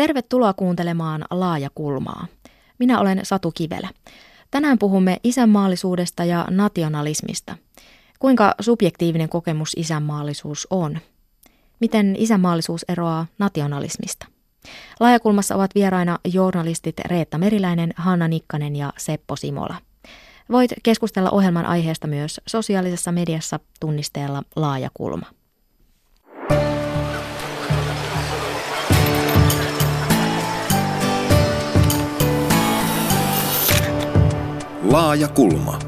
Tervetuloa kuuntelemaan Laaja kulmaa. Minä olen Satu Kivelä. Tänään puhumme isänmaallisuudesta ja nationalismista. Kuinka subjektiivinen kokemus isänmaallisuus on? Miten isänmaallisuus eroaa nationalismista? Laajakulmassa ovat vieraina journalistit Reetta Meriläinen, Hanna Nikkanen ja Seppo Simola. Voit keskustella ohjelman aiheesta myös sosiaalisessa mediassa tunnisteella Laajakulma. Laaja kulma.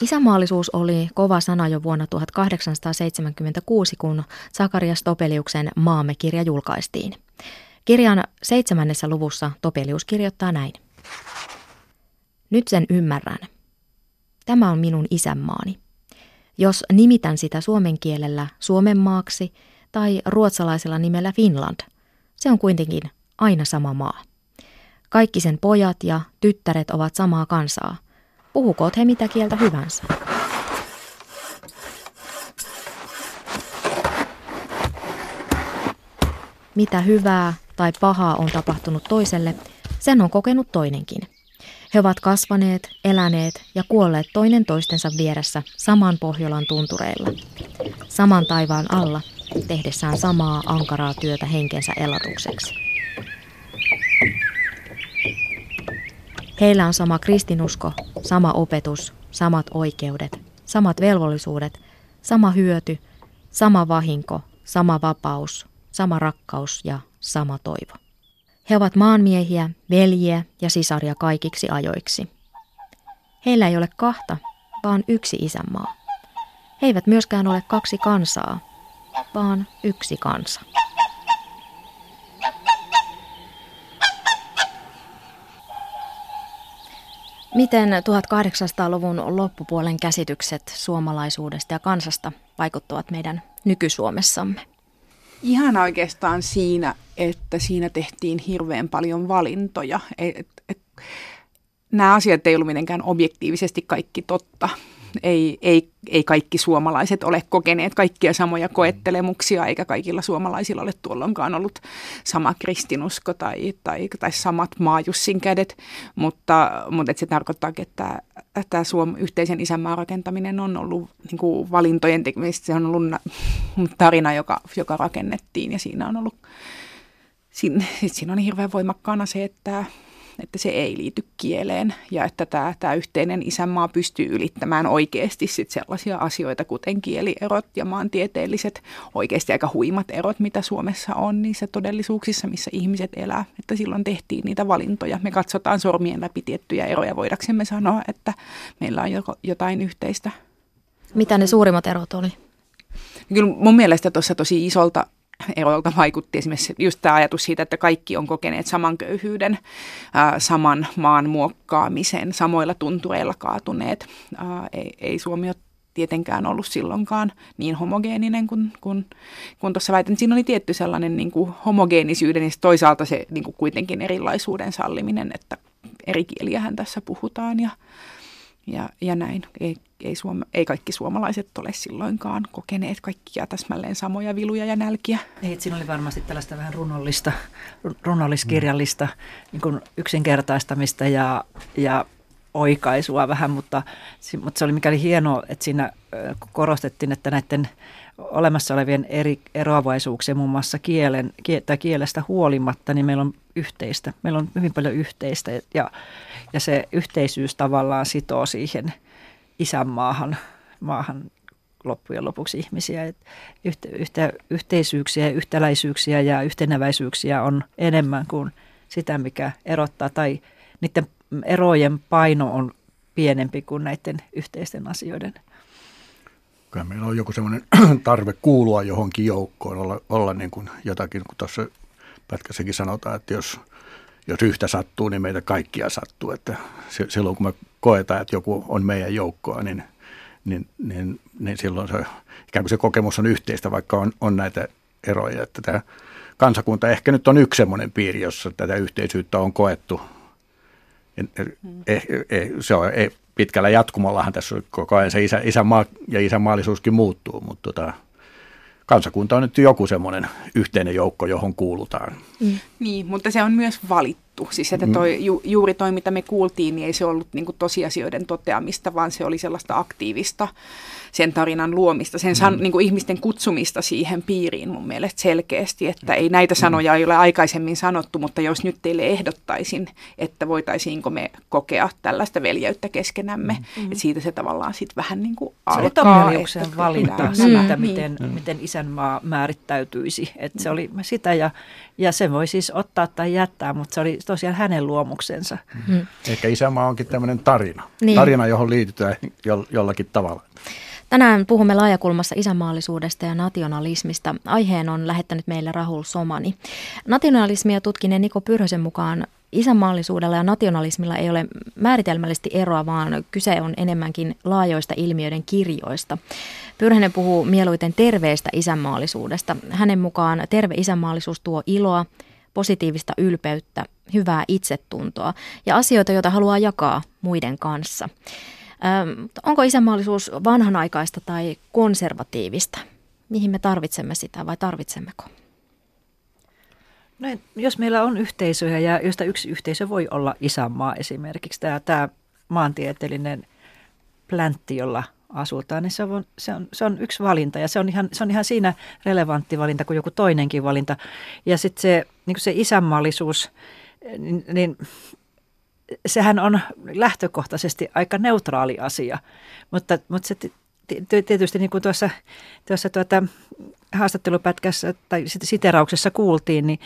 Isämaallisuus oli kova sana jo vuonna 1876, kun Sakarias Topeliuksen Maamme-kirja julkaistiin. Kirjan seitsemännessä luvussa Topelius kirjoittaa näin. Nyt sen ymmärrän. Tämä on minun isänmaani. Jos nimitän sitä suomen kielellä Suomen maaksi – tai ruotsalaisella nimellä Finland. Se on kuitenkin aina sama maa. Kaikki sen pojat ja tyttäret ovat samaa kansaa. Puhukoot he mitä kieltä hyvänsä. Mitä hyvää tai pahaa on tapahtunut toiselle, sen on kokenut toinenkin. He ovat kasvaneet, eläneet ja kuolleet toinen toistensa vieressä saman Pohjolan tuntureilla. Saman taivaan alla tehdessään samaa ankaraa työtä henkensä elatukseksi. Heillä on sama kristinusko, sama opetus, samat oikeudet, samat velvollisuudet, sama hyöty, sama vahinko, sama vapaus, sama rakkaus ja sama toivo. He ovat maanmiehiä, veljiä ja sisaria kaikiksi ajoiksi. Heillä ei ole kahta, vaan yksi isänmaa. He eivät myöskään ole kaksi kansaa, vaan yksi kansa. Miten 1800-luvun loppupuolen käsitykset suomalaisuudesta ja kansasta vaikuttavat meidän nyky-Suomessamme? Ihan oikeastaan siinä, että siinä tehtiin hirveän paljon valintoja. Et, et, nämä asiat ei ollut mitenkään objektiivisesti kaikki totta ei, ei, ei kaikki suomalaiset ole kokeneet kaikkia samoja koettelemuksia, eikä kaikilla suomalaisilla ole tuolloinkaan ollut sama kristinusko tai, tai, tai samat maajussin kädet, mutta, mutta se tarkoittaa, että tämä Suom yhteisen isänmaan rakentaminen on ollut niin kuin valintojen tekemistä, se on ollut tarina, joka, joka rakennettiin ja siinä on ollut, siinä, siinä on hirveän voimakkaana se, että että se ei liity kieleen ja että tämä, tämä yhteinen isänmaa pystyy ylittämään oikeasti sit sellaisia asioita, kuten kielierot ja maantieteelliset oikeasti aika huimat erot, mitä Suomessa on niissä todellisuuksissa, missä ihmiset elää. Että silloin tehtiin niitä valintoja. Me katsotaan sormien läpi tiettyjä eroja, voidaksemme sanoa, että meillä on jotain yhteistä. Mitä ne suurimmat erot oli? Kyllä mun mielestä tuossa tosi isolta erolta vaikutti esimerkiksi just tämä ajatus siitä, että kaikki on kokeneet saman köyhyyden, ää, saman maan muokkaamisen, samoilla tuntureilla kaatuneet. Ää, ei, ei Suomi ole tietenkään ollut silloinkaan niin homogeeninen kuin, kuin, kuin tuossa väitän. Siinä oli tietty sellainen niin kuin homogeenisyyden ja toisaalta se niin kuin kuitenkin erilaisuuden salliminen, että eri kieliähän tässä puhutaan ja, ja, ja näin. Ei, ei, suoma, ei kaikki suomalaiset ole silloinkaan kokeneet kaikkia täsmälleen samoja viluja ja nälkiä. Ei, siinä oli varmasti tällaista vähän runollista, runolliskirjallista niin kuin yksinkertaistamista ja, ja oikaisua vähän, mutta, mutta se oli mikäli hienoa, että siinä korostettiin, että näiden olemassa olevien eri eroavaisuuksien, muun muassa kielen, tai kielestä huolimatta, niin meillä on yhteistä. Meillä on hyvin paljon yhteistä ja, ja se yhteisyys tavallaan sitoo siihen isänmaahan maahan loppujen lopuksi ihmisiä. Et yhtä, yhtä, yhteisyyksiä, yhtäläisyyksiä ja yhteneväisyyksiä on enemmän kuin sitä, mikä erottaa, tai niiden erojen paino on pienempi kuin näiden yhteisten asioiden. Kyllä meillä on joku semmoinen tarve kuulua johonkin joukkoon, olla, olla niin kuin jotakin, kun tuossa pätkässäkin sanotaan, että jos, jos yhtä sattuu, niin meitä kaikkia sattuu. Että silloin kun me koetaan, että joku on meidän joukkoa, niin, niin, niin, niin silloin se, ikään kuin se kokemus on yhteistä, vaikka on, on näitä eroja. Että tämä kansakunta ehkä nyt on yksi semmoinen piiri, jossa tätä yhteisyyttä on koettu Eh, eh, se on eh, pitkällä jatkumollahan tässä koko ajan se isä, isänmaa ja isänmaallisuuskin muuttuu, mutta tota, kansakunta on nyt joku semmoinen yhteinen joukko, johon kuulutaan. Mm. Niin, mutta se on myös valittu. Siis että toi, ju, juuri toi, mitä me kuultiin, niin ei se ollut niin tosiasioiden toteamista, vaan se oli sellaista aktiivista sen tarinan luomista, sen san, mm. niin kuin ihmisten kutsumista siihen piiriin mun mielestä selkeästi, että ei näitä sanoja ei ole aikaisemmin sanottu, mutta jos nyt teille ehdottaisin, että voitaisiinko me kokea tällaista veljeyttä keskenämme, mm. että siitä se tavallaan sitten vähän niin kuin alkaa. Se oli valinta mm. siitä, miten, mm. miten isänmaa määrittäytyisi, että se oli sitä ja, ja se voi siis ottaa tai jättää, mutta se oli tosiaan hänen luomuksensa. Mm. Ehkä isänmaa onkin tämmöinen tarina, niin. tarina, johon liitytään jollakin tavalla. Tänään puhumme laajakulmassa isänmaallisuudesta ja nationalismista. Aiheen on lähettänyt meille Rahul Somani. Nationalismia tutkineen Niko Pyrhösen mukaan isänmaallisuudella ja nationalismilla ei ole määritelmällisesti eroa, vaan kyse on enemmänkin laajoista ilmiöiden kirjoista. Pyrhönen puhuu mieluiten terveestä isänmaallisuudesta. Hänen mukaan terve isänmaallisuus tuo iloa, positiivista ylpeyttä, hyvää itsetuntoa ja asioita, joita haluaa jakaa muiden kanssa. Ähm, onko isänmaallisuus vanhanaikaista tai konservatiivista? Mihin me tarvitsemme sitä vai tarvitsemmeko? No, jos meillä on yhteisöjä ja josta yksi yhteisö voi olla isänmaa esimerkiksi, tämä, tämä maantieteellinen pläntti, jolla asutaan, niin se on, se, on, se on yksi valinta ja se on, ihan, se on ihan siinä relevantti valinta kuin joku toinenkin valinta. Ja sitten se, niin se isänmaallisuus, niin, niin sehän on lähtökohtaisesti aika neutraali asia, mutta, mutta se tietysti niin kuin tuossa, tuossa tuota, haastattelupätkässä tai siterauksessa kuultiin, niin,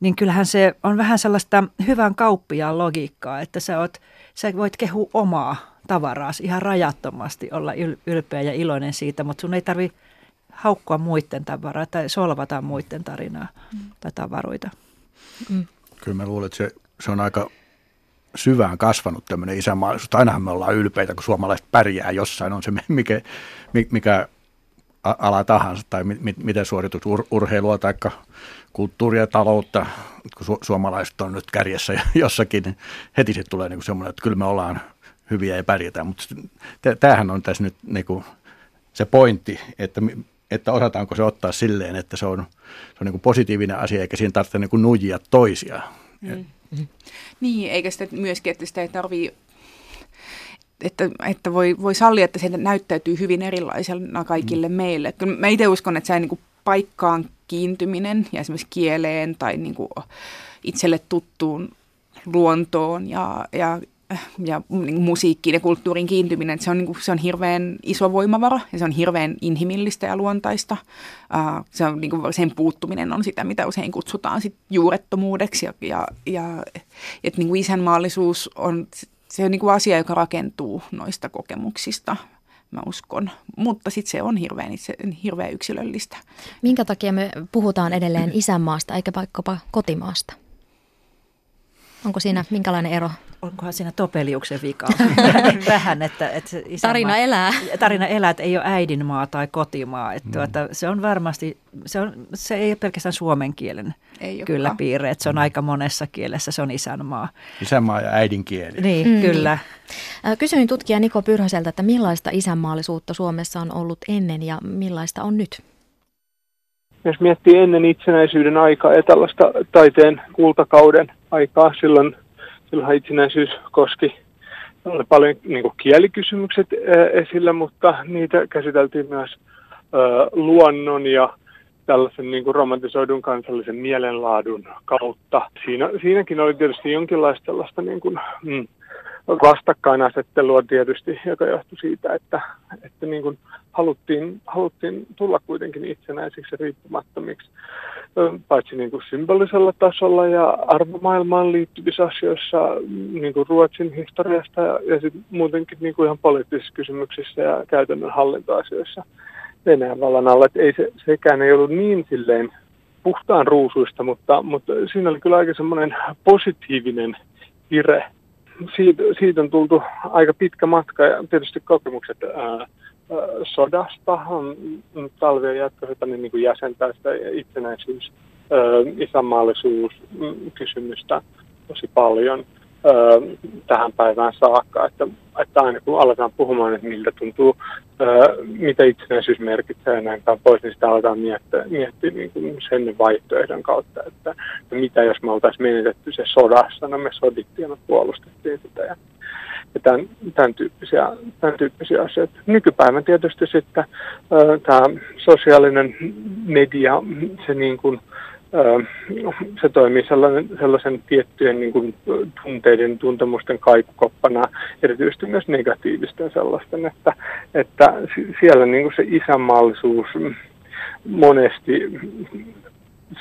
niin kyllähän se on vähän sellaista hyvän kauppiaan logiikkaa, että sä, oot, sä voit kehua omaa tavaraasi ihan rajattomasti, olla ylpeä ja iloinen siitä, mutta sun ei tarvi haukkua muiden tavaraa tai solvata muiden tarinaa mm. tai tavaroita. Mm. Kyllä mä luulen, että se, se on aika syvään kasvanut tämmöinen isänmaallisuus. Ainahan me ollaan ylpeitä, kun suomalaiset pärjää jossain, on se mikä, mikä ala tahansa tai mi, miten suoritus ur, urheilua tai kulttuuria taloutta, kun su, suomalaiset on nyt kärjessä jossakin, niin heti se tulee niin semmoinen, että kyllä me ollaan hyviä ja pärjätään. Mutta tämähän on tässä nyt niin kuin se pointti, että, että osataanko se ottaa silleen, että se on, se on niin kuin positiivinen asia, eikä siinä tarvitse niin nujia toisia. Mm. Niin, eikä sitä myöskin, että sitä ei tarvitse että, että voi, voi sallia, että se näyttäytyy hyvin erilaisena kaikille mm. meille. Kyllä mä itse uskon, että se niin kuin paikkaan kiintyminen ja esimerkiksi kieleen tai niin kuin itselle tuttuun luontoon ja, ja ja niin musiikkiin ja kulttuurin kiintyminen, että se on, niin kuin, se on hirveän iso voimavara ja se on hirveän inhimillistä ja luontaista. Uh, se on, niin kuin, sen puuttuminen on sitä, mitä usein kutsutaan sit juurettomuudeksi ja, ja, ja että niin kuin isänmaallisuus on, se on niin kuin asia, joka rakentuu noista kokemuksista mä uskon. Mutta sitten se on hirveän, itse, hirveän yksilöllistä. Minkä takia me puhutaan edelleen isänmaasta eikä vaikkapa kotimaasta? Onko siinä minkälainen ero? Onkohan siinä Topeliuksen vika vähän, että, että isänmaa, tarina elää. Tarina elää, että ei ole äidinmaa tai kotimaa. Että mm. tuota, se on varmasti, se, on, se ei ole pelkästään suomen kielen ei kyllä piirre, että se on aika monessa kielessä, se on isänmaa. Isänmaa ja äidinkieli. Niin, mm. kyllä. Kysyin tutkija Niko Pyrhöseltä, että millaista isänmaallisuutta Suomessa on ollut ennen ja millaista on nyt? Jos miettii ennen itsenäisyyden aikaa ja tällaista taiteen kultakauden aikaa, silloin, silloin itsenäisyys koski oli paljon niin kuin kielikysymykset esillä, mutta niitä käsiteltiin myös luonnon ja tällaisen niin kuin romantisoidun kansallisen mielenlaadun kautta. Siinä, siinäkin oli tietysti jonkinlaista tällaista niin kuin, mm, vastakkainasettelua tietysti, joka johtui siitä, että, että niin kuin haluttiin, haluttiin tulla kuitenkin itsenäisiksi ja riippumattomiksi, paitsi niin kuin symbolisella tasolla ja arvomaailmaan liittyvissä asioissa, niin kuin Ruotsin historiasta ja, sitten muutenkin niin kuin ihan poliittisissa kysymyksissä ja käytännön hallintoasioissa Venäjän vallan alla. Että ei se, sekään ei ollut niin silleen puhtaan ruusuista, mutta, mutta siinä oli kyllä aika semmoinen positiivinen vire siitä, siitä on tultu aika pitkä matka ja tietysti kokemukset ää, sodasta on talvien jatkosota niin, niin kuin jäsentää sitä itsenäisyys, ää, isänmaallisuus kysymystä tosi paljon. Ö, tähän päivään saakka, että, että aina kun aletaan puhumaan, että miltä tuntuu, ö, mitä itsenäisyys merkitsee ja näin pois, niin sitä aletaan miettiä, miettiä niin kuin sen vaihtoehdon kautta, että, että mitä jos me oltaisiin menetetty se sodassa, no me sodittiin ja me puolustettiin sitä ja, ja tämän, tämän, tyyppisiä, tämän tyyppisiä asioita. Nykypäivän tietysti sitten ö, tämä sosiaalinen media, se niin kuin, se toimii sellainen, sellaisen tiettyjen niin kuin, tunteiden, tuntemusten kaikukoppana, erityisesti myös negatiivisten sellaisten, että, että siellä niin kuin se isänmaallisuus monesti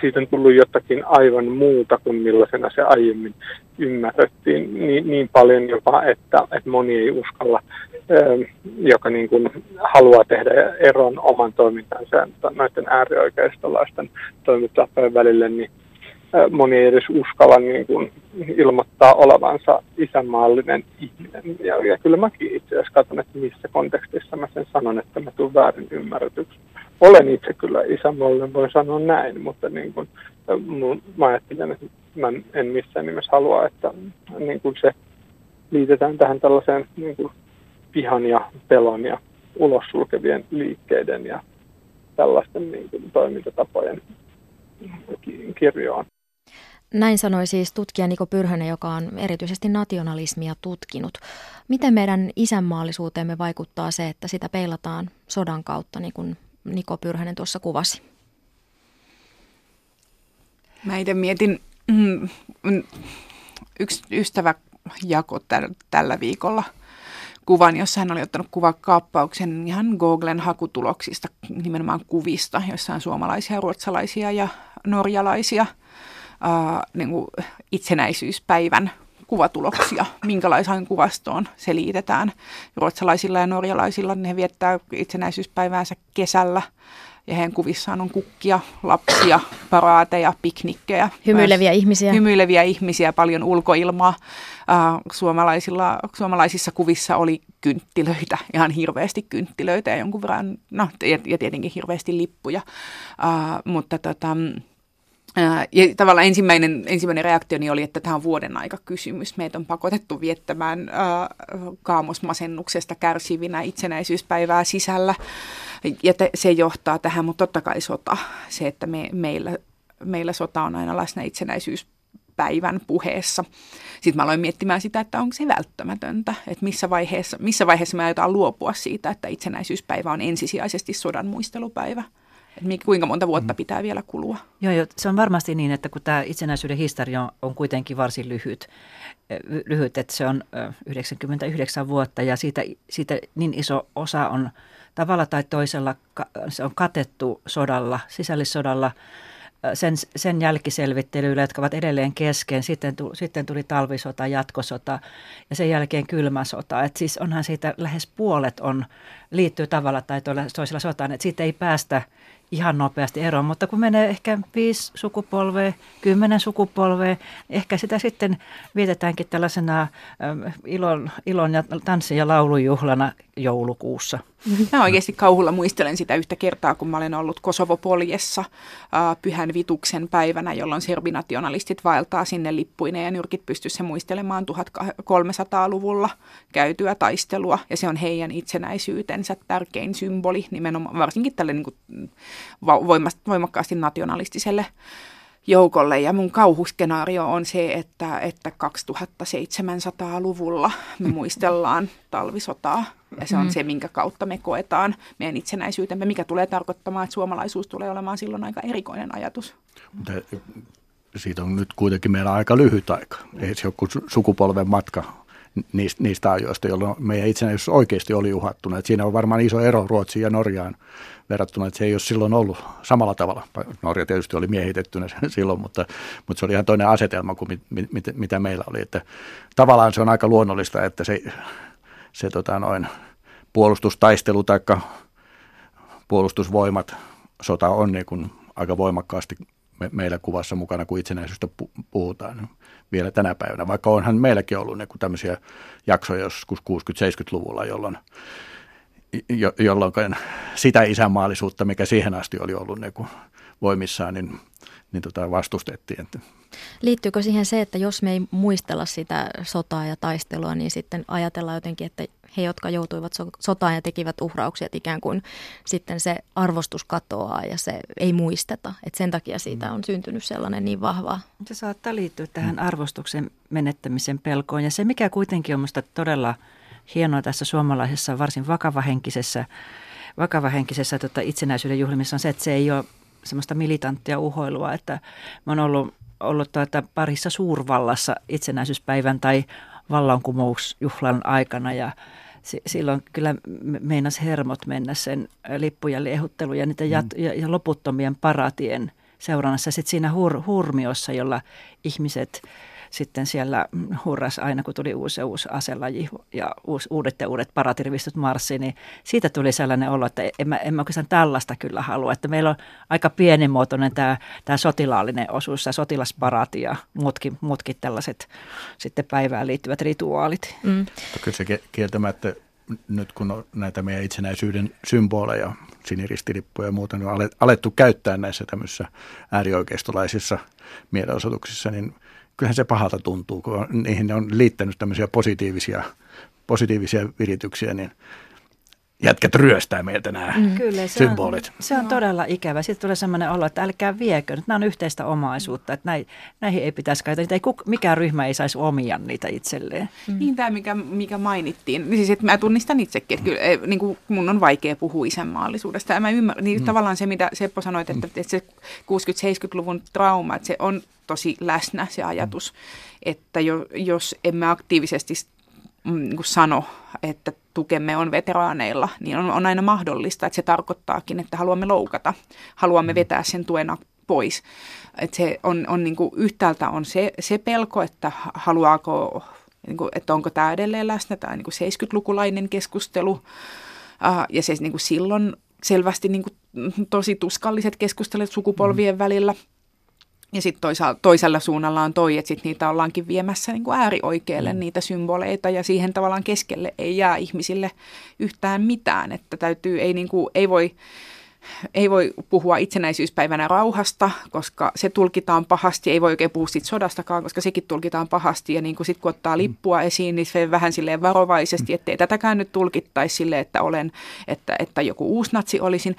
siitä on tullut jotakin aivan muuta kuin millaisena se aiemmin ymmärrettiin. Niin, niin paljon jopa, että, että moni ei uskalla, ähm, joka niin kuin haluaa tehdä eron oman toimintansa näiden äärioikeistolaisten toimintatapojen välille, niin moni ei edes uskalla niin kuin ilmoittaa olevansa isänmaallinen ihminen. Ja, ja kyllä mäkin itse asiassa katson, että missä kontekstissa mä sen sanon, että mä tulen väärin ymmärretyksi olen itse kyllä isänmaallinen, voi sanoa näin, mutta niin kuin, mä ajattelen, että mä en missään nimessä halua, että niin kuin se liitetään tähän tällaiseen niin kuin vihan ja pelon ja ulos sulkevien liikkeiden ja tällaisten niin kuin, toimintatapojen kirjoon. Näin sanoi siis tutkija Niko Pyrhönen, joka on erityisesti nationalismia tutkinut. Miten meidän isänmaallisuuteemme vaikuttaa se, että sitä peilataan sodan kautta, niin kuin Niko Pyrhänen tuossa kuvasi? Mä itse mietin, mm, mm, yksi ystävä jako tällä viikolla kuvan, jossa hän oli ottanut kuvakaappauksen ihan Googlen hakutuloksista, nimenomaan kuvista, joissa on suomalaisia, ruotsalaisia ja norjalaisia ää, niin kuin itsenäisyyspäivän kuvatuloksia, minkälaiseen kuvastoon se liitetään. Ruotsalaisilla ja norjalaisilla ne viettää itsenäisyyspäiväänsä kesällä ja heidän kuvissaan on kukkia, lapsia, paraateja, piknikkejä. Hymyileviä ihmisiä. Hymyileviä ihmisiä, paljon ulkoilmaa. Suomalaisilla, suomalaisissa kuvissa oli kynttilöitä, ihan hirveästi kynttilöitä ja jonkun verran, no ja tietenkin hirveästi lippuja. mutta tota, ja tavallaan ensimmäinen, ensimmäinen reaktioni oli, että tämä on vuoden aika kysymys. Meitä on pakotettu viettämään äh, kaamosmasennuksesta kärsivinä itsenäisyyspäivää sisällä. Ja te, se johtaa tähän, mutta totta kai sota. Se, että me, meillä, meillä sota on aina läsnä itsenäisyyspäivän puheessa. Sitten mä aloin miettimään sitä, että onko se välttämätöntä, että missä vaiheessa, missä vaiheessa me aiotaan luopua siitä, että itsenäisyyspäivä on ensisijaisesti sodan muistelupäivä kuinka monta vuotta pitää vielä kulua. Joo, joo, se on varmasti niin, että kun tämä itsenäisyyden historia on, on kuitenkin varsin lyhyt, eh, lyhyt, että se on 99 vuotta ja siitä, siitä niin iso osa on tavalla tai toisella, se on katettu sodalla, sisällissodalla, sen, sen jälkiselvittelyillä, jotka ovat edelleen kesken. Sitten tuli, sitten tuli talvisota, jatkosota ja sen jälkeen kylmä sota. Et siis onhan siitä lähes puolet on, liittyy tavalla tai toisella sotaan, että siitä ei päästä ihan nopeasti eroon, mutta kun menee ehkä viisi sukupolvea, kymmenen sukupolvea, ehkä sitä sitten vietetäänkin tällaisena ilon, ilon ja tanssin ja laulujuhlana joulukuussa. Mä oikeasti kauhulla muistelen sitä yhtä kertaa, kun mä olen ollut Kosovo-Poljessa äh, Pyhän Vituksen päivänä, jolloin serbinationalistit vaeltaa sinne lippuineen ja nyrkit pystyssä muistelemaan 1300-luvulla käytyä taistelua. Ja se on heidän itsenäisyytensä tärkein symboli, nimenomaan varsinkin tälle niin kuin, voimakkaasti nationalistiselle joukolle. Ja mun kauhuskenaario on se, että, että 2700-luvulla me muistellaan talvisotaa. Ja se on mm. se, minkä kautta me koetaan meidän itsenäisyytemme, mikä tulee tarkoittamaan, että suomalaisuus tulee olemaan silloin aika erikoinen ajatus. Mutta siitä on nyt kuitenkin meillä aika lyhyt aika. Ei se ole sukupolven matka niistä, niistä ajoista, jolloin meidän itsenäisyys oikeasti oli uhattuna. Et siinä on varmaan iso ero Ruotsiin ja Norjaan verrattuna, että se ei ole silloin ollut samalla tavalla. Norja tietysti oli miehitettynä silloin, mutta, mutta se oli ihan toinen asetelma kuin mit, mit, mitä meillä oli. Että tavallaan se on aika luonnollista, että se, se tota noin, puolustustaistelu tai puolustusvoimat, sota on niin kuin aika voimakkaasti me, meillä kuvassa mukana, kun itsenäisyystä puhutaan vielä tänä päivänä. Vaikka onhan meilläkin ollut niin kuin tämmöisiä jaksoja joskus 60-70-luvulla, jolloin jo, jolloin sitä isänmaallisuutta, mikä siihen asti oli ollut niin kuin voimissaan, niin, niin tota vastustettiin. Liittyykö siihen se, että jos me ei muistella sitä sotaa ja taistelua, niin sitten ajatellaan jotenkin, että he, jotka joutuivat sotaan ja tekivät uhrauksia, että ikään kuin sitten se arvostus katoaa ja se ei muisteta. Että sen takia siitä mm. on syntynyt sellainen niin vahva. Se saattaa liittyä tähän arvostuksen menettämisen pelkoon. Ja se, mikä kuitenkin on minusta todella hienoa tässä suomalaisessa varsin vakavahenkisessä, vakavahenkisessä tota, itsenäisyyden juhlimissa on se, että se ei ole semmoista militanttia uhoilua, että mä oon ollut, ollut tuota parissa suurvallassa itsenäisyyspäivän tai vallankumousjuhlan aikana ja silloin kyllä meinas hermot mennä sen lippujen liehuttelun ja, niitä jat- mm. ja, ja loputtomien paratien seurannassa. Sitten siinä hur- hurmiossa, jolla ihmiset sitten siellä hurras aina, kun tuli uusi uusi aselaji ja uusi, uudet ja uudet paratirvistot marssi, niin siitä tuli sellainen olo, että en mä, en mä oikeastaan tällaista kyllä halua. Että meillä on aika pienimuotoinen tämä, tämä sotilaallinen osuus, tämä sotilasparati ja muutkin, muutkin tällaiset sitten päivään liittyvät rituaalit. Mm. Kyllä se kieltämättä nyt kun on näitä meidän itsenäisyyden symboleja, siniristilippuja ja muuta, niin on alettu käyttää näissä tämmöisissä äärioikeistolaisissa mielenosoituksissa, niin – kyllähän se pahalta tuntuu, kun niihin on liittänyt tämmöisiä positiivisia, positiivisia virityksiä, niin jätkät ryöstää meiltä nämä mm. Kyllä, se symbolit. On, se on todella ikävä. Sitten tulee sellainen olo, että älkää viekö, nämä on yhteistä omaisuutta, että näin, näihin ei pitäisi käyttää. Niitä ei, mikään ryhmä ei saisi omia niitä itselleen. Mm. Niin tämä, mikä, mikä mainittiin. Niin siis, että mä tunnistan itsekin, että kyllä niin kuin mun on vaikea puhua isänmaallisuudesta. Ja mä ymmärrän, niin mm. tavallaan se, mitä Seppo sanoit, että, että se 60-70-luvun trauma, että se on tosi läsnä se ajatus, että jo, jos emme aktiivisesti mm, niin kuin sano, että tukemme on veteraaneilla, niin on, on aina mahdollista, että se tarkoittaakin, että haluamme loukata, haluamme mm. vetää sen tuen pois. Että se on, on niin kuin, yhtäältä on se, se pelko, että haluaako, niin kuin, että onko tämä edelleen läsnä, tämä niin kuin 70-lukulainen keskustelu, ja se niin kuin silloin selvästi niin kuin, tosi tuskalliset keskustelut sukupolvien mm. välillä – ja sitten toisella, toisella suunnalla on toi, että sit niitä ollaankin viemässä niin kuin äärioikealle mm. niitä symboleita ja siihen tavallaan keskelle ei jää ihmisille yhtään mitään. Että täytyy, ei, niin kuin, ei voi ei voi puhua itsenäisyyspäivänä rauhasta, koska se tulkitaan pahasti. Ei voi oikein puhua siitä sodastakaan, koska sekin tulkitaan pahasti. Ja niin kuin sit kun ottaa mm. lippua esiin, niin se vähän silleen varovaisesti, mm. ettei tätäkään nyt tulkittaisi silleen, että olen, että, että joku uusnatsi olisin.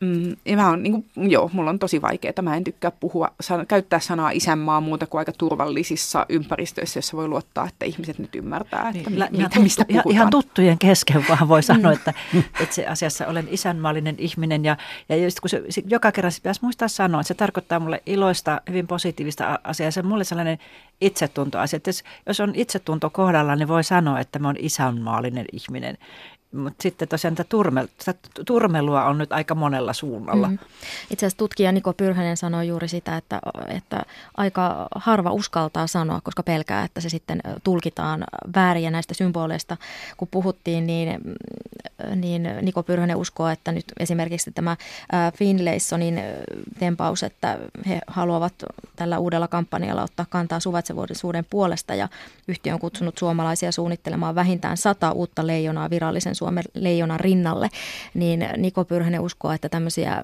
Mm, ja mä on, niin kuin, joo, mulla on tosi vaikeaa. Mä en tykkää puhua, san, käyttää sanaa isänmaa muuta kuin aika turvallisissa ympäristöissä, jossa voi luottaa, että ihmiset nyt ymmärtää, että niin, mi, mitä, mistä puhutaan. Ihan tuttujen kesken vaan voi sanoa, että itse asiassa olen isänmaallinen ihminen. Ja, ja just kun se, joka kerran se pitäisi muistaa sanoa, että se tarkoittaa mulle iloista, hyvin positiivista asiaa. Se on mulle sellainen itsetuntoasia. Että jos, jos on itsetunto kohdalla, niin voi sanoa, että mä olen isänmaallinen ihminen. Mutta sitten tosiaan tätä turmel, turmelua on nyt aika monella suunnalla. Mm. Itse asiassa tutkija Niko Pyrhänen sanoi juuri sitä, että, että aika harva uskaltaa sanoa, koska pelkää, että se sitten tulkitaan väärin. Ja näistä symboleista, kun puhuttiin, niin, niin Niko Pyrhänen uskoo, että nyt esimerkiksi tämä Finlaysonin tempaus, että he haluavat tällä uudella kampanjalla ottaa kantaa suvaitsevuuden puolesta ja yhtiö on kutsunut suomalaisia suunnittelemaan vähintään sata uutta leijonaa virallisen Suomen leijonan rinnalle, niin Niko Pyrhänen uskoo, että tämmöisiä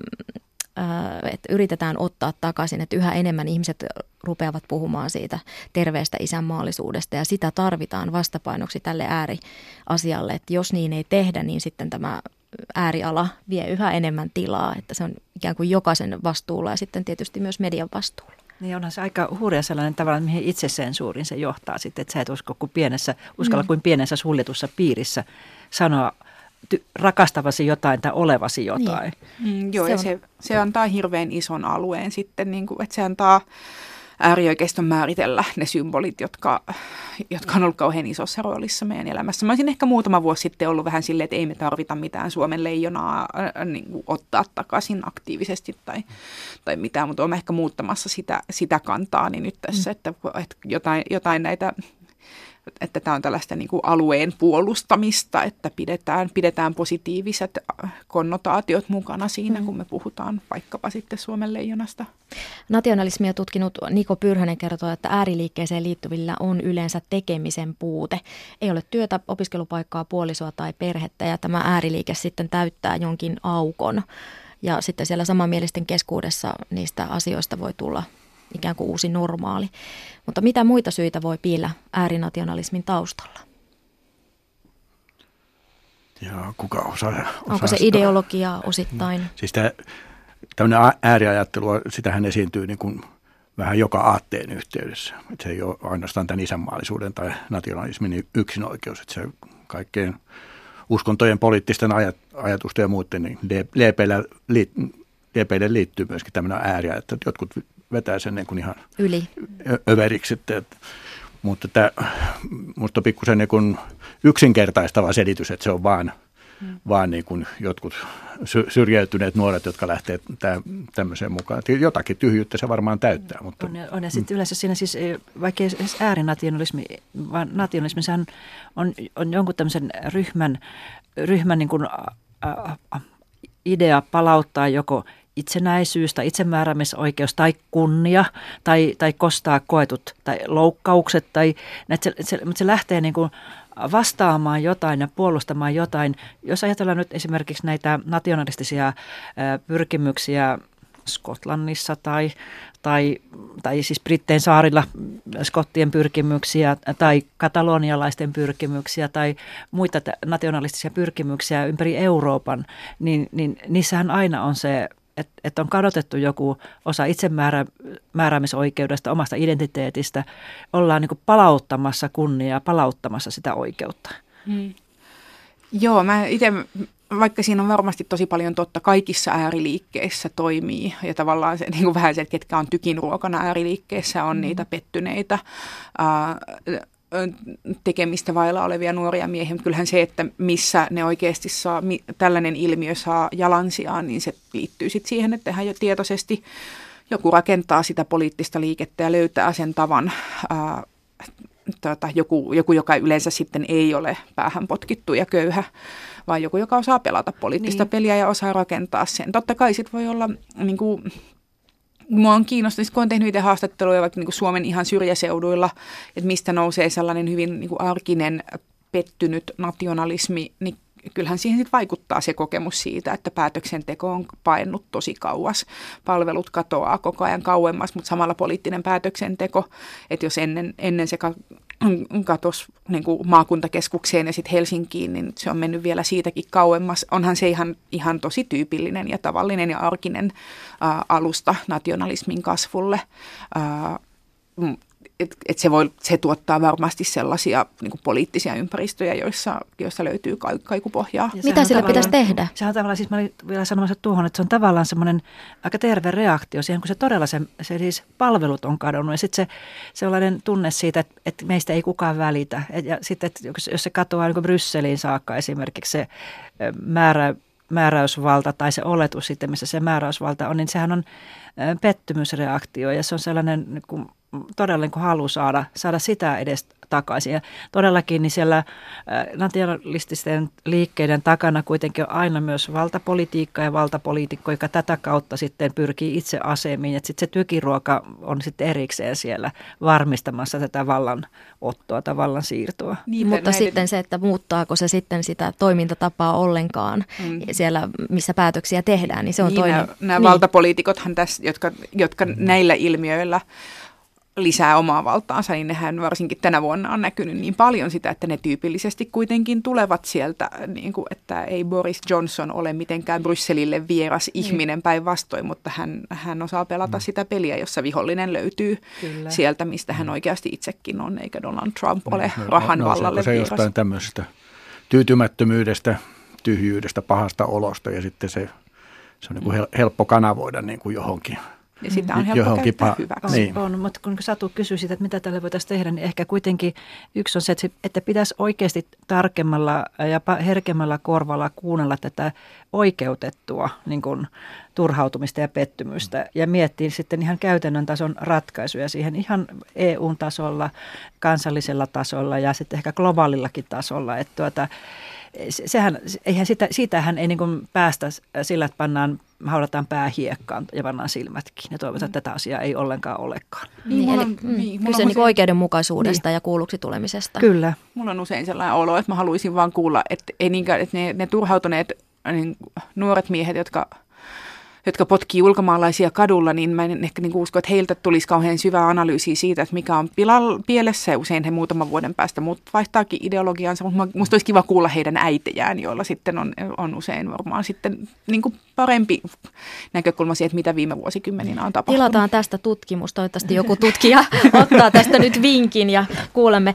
että yritetään ottaa takaisin, että yhä enemmän ihmiset rupeavat puhumaan siitä terveestä isänmaallisuudesta ja sitä tarvitaan vastapainoksi tälle ääriasialle, että jos niin ei tehdä, niin sitten tämä ääriala vie yhä enemmän tilaa, että se on ikään kuin jokaisen vastuulla ja sitten tietysti myös median vastuulla. Niin onhan se aika hurja sellainen tavalla, mihin itsesensuurin se johtaa sitten, että sä et usko kuin pienessä, uskalla mm. kuin pienessä suljetussa piirissä sanoa ty- rakastavasi jotain tai olevasi jotain. Niin. Mm, joo, se ja on... se, se antaa hirveän ison alueen sitten, niin kuin, että se antaa äärioikeiston määritellä ne symbolit, jotka, jotka on ollut kauhean isossa roolissa meidän elämässä. Mä olisin ehkä muutama vuosi sitten ollut vähän silleen, että ei me tarvita mitään Suomen leijonaa äh, niin kuin ottaa takaisin aktiivisesti tai, tai mitään, mutta olen ehkä muuttamassa sitä, sitä kantaa niin nyt tässä, mm. että, että jotain, jotain näitä että tämä on tällaista niin kuin alueen puolustamista, että pidetään, pidetään positiiviset konnotaatiot mukana siinä, mm. kun me puhutaan vaikkapa sitten Suomen leijonasta. Nationalismia tutkinut Niko Pyrhönen kertoo, että ääriliikkeeseen liittyvillä on yleensä tekemisen puute. Ei ole työtä, opiskelupaikkaa, puolisoa tai perhettä ja tämä ääriliike sitten täyttää jonkin aukon. Ja sitten siellä samanmielisten keskuudessa niistä asioista voi tulla ikään kuin uusi normaali. Mutta mitä muita syitä voi piillä äärinationalismin taustalla? Ja kuka osaa, osaa Onko se ideologia osittain? Siis tämä, tämmöinen ääriajattelu, sitähän esiintyy niin kuin vähän joka aatteen yhteydessä. Että se ei ole ainoastaan tämän isänmaallisuuden tai nationalismin yksinoikeus, että se kaikkeen uskontojen poliittisten ajat, ajatusten ja muiden, niin liepeille liittyy myöskin tämmöinen ääriajattelu, että jotkut vetää sen niin kuin ihan Yli. överiksi. Että, että, mutta tämä, musta on pikkusen niin kuin yksinkertaistava selitys, että se on vaan, hmm. vaan niin kuin jotkut syrjäytyneet nuoret, jotka lähtee tämmöiseen mukaan. Jotakin tyhjyyttä se varmaan täyttää. Mutta, on, on ja sitten yleensä siinä siis, vaikka äärinationalismi, vaan nationalismi on, on, on jonkun tämmöisen ryhmän, ryhmän niin kuin, ä, ä, idea palauttaa joko itsenäisyys tai itsemääräämisoikeus tai kunnia tai, tai kostaa koetut tai loukkaukset. Tai, se, se, mutta se lähtee niin kuin vastaamaan jotain ja puolustamaan jotain. Jos ajatellaan nyt esimerkiksi näitä nationalistisia pyrkimyksiä Skotlannissa tai, tai, tai siis Britteen saarilla skottien pyrkimyksiä tai katalonialaisten pyrkimyksiä tai muita nationalistisia pyrkimyksiä ympäri Euroopan, niin, niin niissähän aina on se että et on kadotettu joku osa itsemääräämisoikeudesta, omasta identiteetistä, ollaan niin palauttamassa kunniaa, palauttamassa sitä oikeutta. Hmm. Joo, mä itse, vaikka siinä on varmasti tosi paljon totta, kaikissa ääriliikkeissä toimii ja tavallaan se, niin kuin vähän se, että ketkä on tykinruokana ääriliikkeessä, on hmm. niitä pettyneitä tekemistä vailla olevia nuoria miehiä, mutta kyllähän se, että missä ne oikeasti saa, tällainen ilmiö saa jalansijaan, niin se liittyy sitten siihen, että tehdään jo tietoisesti joku rakentaa sitä poliittista liikettä ja löytää sen tavan, ää, tota, joku, joku, joka yleensä sitten ei ole päähän potkittu ja köyhä, vaan joku, joka osaa pelata poliittista niin. peliä ja osaa rakentaa sen. Totta kai sitten voi olla niin kuin, Mua on kiinnostunut, kun olen tehnyt itse haastatteluja vaikka niin kuin Suomen ihan syrjäseuduilla, että mistä nousee sellainen hyvin niin kuin arkinen pettynyt nationalismi, niin kyllähän siihen sit vaikuttaa se kokemus siitä, että päätöksenteko on paennut tosi kauas. Palvelut katoaa koko ajan kauemmas, mutta samalla poliittinen päätöksenteko, että jos ennen, ennen se katosi niin kuin maakuntakeskukseen ja sitten Helsinkiin, niin se on mennyt vielä siitäkin kauemmas. Onhan se ihan, ihan tosi tyypillinen ja tavallinen ja arkinen ää, alusta nationalismin kasvulle. Ää, et, et se, voi, se tuottaa varmasti sellaisia niin poliittisia ympäristöjä, joissa, joissa löytyy kaikupohjaa. Ja Mitä sillä pitäisi tehdä? Sehän on tavallaan, siis mä olin vielä sanomassa tuohon, että se on tavallaan semmoinen aika terve reaktio siihen, kun se todella se, se siis palvelut on kadonnut ja sitten se sellainen tunne siitä, että, että meistä ei kukaan välitä. Et, ja sitten, että jos se katoaa niin Brysseliin saakka esimerkiksi se määrä, määräysvalta tai se oletus sitten, missä se määräysvalta on, niin sehän on pettymysreaktio ja se on sellainen niin kuin todella niin halu saada, saada sitä edes takaisin. Ja todellakin niin siellä äh, nationalististen liikkeiden takana kuitenkin on aina myös valtapolitiikka ja valtapoliitikko, joka tätä kautta sitten pyrkii itse asemiin. Että sitten se tykiruoka on sitten erikseen siellä varmistamassa tätä vallan ottoa tai vallan siirtoa. Niin, Mutta näiden... sitten se, että muuttaako se sitten sitä toimintatapaa ollenkaan mm. siellä, missä päätöksiä tehdään, niin se on niin, toinen. Nämä, nämä niin. valtapoliitikothan tässä, jotka, jotka mm. näillä ilmiöillä lisää omaa valtaansa, niin nehän varsinkin tänä vuonna on näkynyt niin paljon sitä, että ne tyypillisesti kuitenkin tulevat sieltä, niin kuin, että ei Boris Johnson ole mitenkään Brysselille vieras mm. ihminen päinvastoin, mutta hän, hän osaa pelata mm. sitä peliä, jossa vihollinen löytyy Kyllä. sieltä, mistä hän mm. oikeasti itsekin on, eikä Donald Trump ole no, rahan no, vallalle se vieras. jostain tämmöisestä tyytymättömyydestä, tyhjyydestä, pahasta olosta ja sitten se, se on niin kuin helppo kanavoida niin kuin johonkin – ja sitä on helppo Johonkin käyttää pa- hyväksi. Niin. On, mutta kun Satu kysyy sitä, että mitä tälle voitaisiin tehdä, niin ehkä kuitenkin yksi on se, että pitäisi oikeasti tarkemmalla ja herkemmällä korvalla kuunnella tätä oikeutettua niin kuin, turhautumista ja pettymystä ja miettiä sitten ihan käytännön tason ratkaisuja siihen ihan EU-tasolla, kansallisella tasolla ja sitten ehkä globaalillakin tasolla. Että tuota, sehän, eihän sitä, siitähän ei niin kuin päästä sillä, että pannaan, haudataan pää hiekkaan ja pannaan silmätkin. Ja toivotaan, että tätä asiaa ei ollenkaan olekaan. Niin, niin, eli mm, niin, kyse niin usein... oikeudenmukaisuudesta niin. ja kuulluksi tulemisesta. Kyllä. Mulla on usein sellainen olo, että mä haluaisin vaan kuulla, että, ei niinkään, että ne, ne turhautuneet niin nuoret miehet, jotka jotka potkii ulkomaalaisia kadulla, niin mä en ehkä niin usko, että heiltä tulisi kauhean syvää analyysiä siitä, että mikä on pilal, pielessä ja usein he muutaman vuoden päästä muut vaihtaakin ideologiansa, mutta musta olisi kiva kuulla heidän äitejään, joilla sitten on, on usein varmaan sitten niin kuin parempi näkökulma siihen, että mitä viime vuosikymmeninä on tapahtunut. Tilataan tästä tutkimus. Toivottavasti joku tutkija ottaa tästä nyt vinkin ja kuulemme.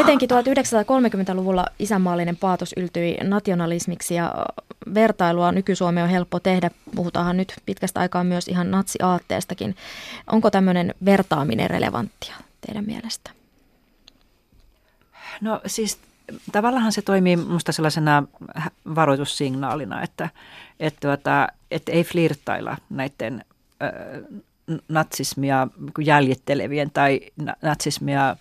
Etenkin 1930-luvulla isänmaallinen paatos yltyi nationalismiksi ja vertailua nyky-Suomeen on helppo tehdä. Puhutaanhan nyt pitkästä aikaa myös ihan natsiaatteestakin. Onko tämmöinen vertaaminen relevanttia teidän mielestä? No siis tavallaan se toimii minusta sellaisena varoitussignaalina, että, että, tuota, että ei flirttailla näiden natsismia jäljittelevien tai natsismia